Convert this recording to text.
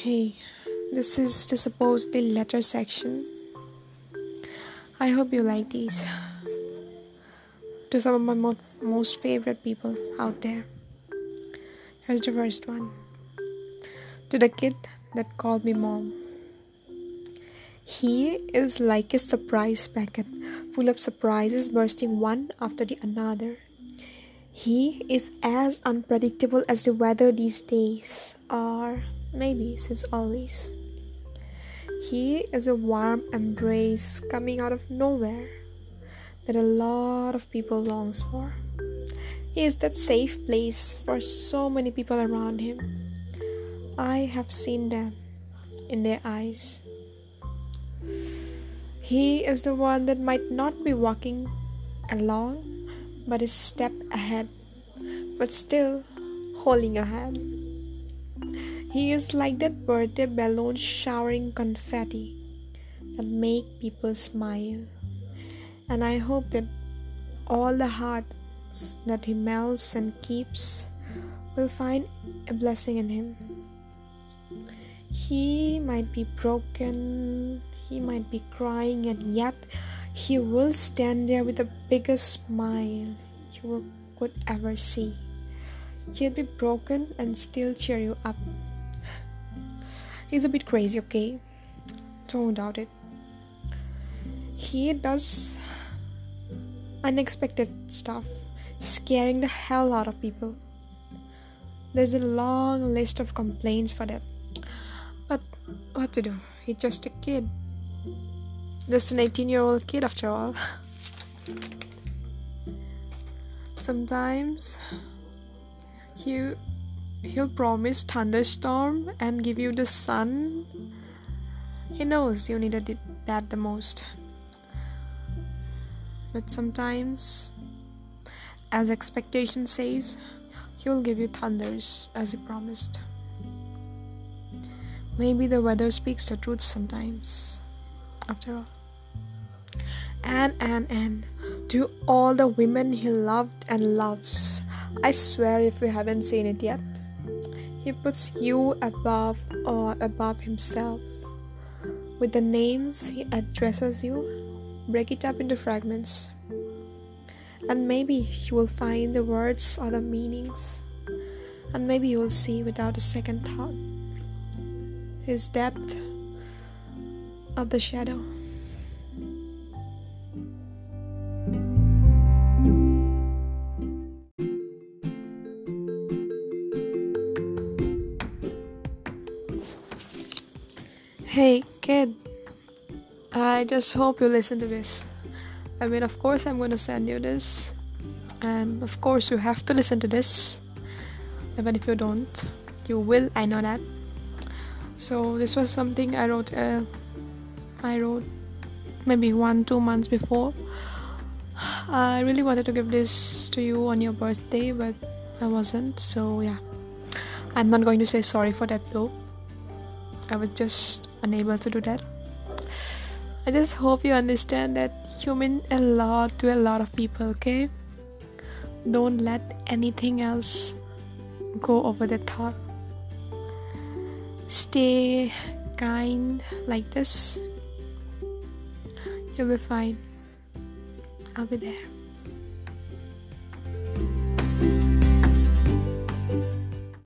Hey, this is the supposedly letter section. I hope you like these. To some of my mo- most favorite people out there. Here's the first one. To the kid that called me mom. He is like a surprise packet, full of surprises bursting one after the another. He is as unpredictable as the weather these days, or maybe since always. He is a warm embrace coming out of nowhere that a lot of people longs for. He is that safe place for so many people around him. I have seen them in their eyes. He is the one that might not be walking along, but a step ahead, but still holding your hand. He is like that birthday balloon showering confetti that make people smile. And I hope that all the hearts that he melts and keeps will find a blessing in him. He might be broken, he might be crying, and yet he will stand there with the biggest smile you could ever see. He'll be broken and still cheer you up. He's a bit crazy, okay? Don't doubt it. He does unexpected stuff, scaring the hell out of people. There's a long list of complaints for that. But what to do? He's just a kid. Just an 18 year old kid, after all. Sometimes he he'll promise thunderstorm and give you the sun. He knows you needed that the most. But sometimes, as expectation says, he'll give you thunders as he promised. Maybe the weather speaks the truth sometimes, after all. And, and, and, to all the women he loved and loves, I swear if you haven't seen it yet, he puts you above or above himself. With the names he addresses you, break it up into fragments. And maybe you will find the words or the meanings. And maybe you will see without a second thought his depth of the shadow. Hey, kid. I just hope you listen to this. I mean, of course, I'm going to send you this. And of course, you have to listen to this. Even if you don't, you will. I know that. So, this was something I wrote. Uh, I wrote maybe one, two months before. I really wanted to give this to you on your birthday, but I wasn't. So, yeah. I'm not going to say sorry for that though. I was just unable to do that. I just hope you understand that you mean a lot to a lot of people, okay? Don't let anything else go over the top. Stay kind like this. You'll be fine. I'll be there.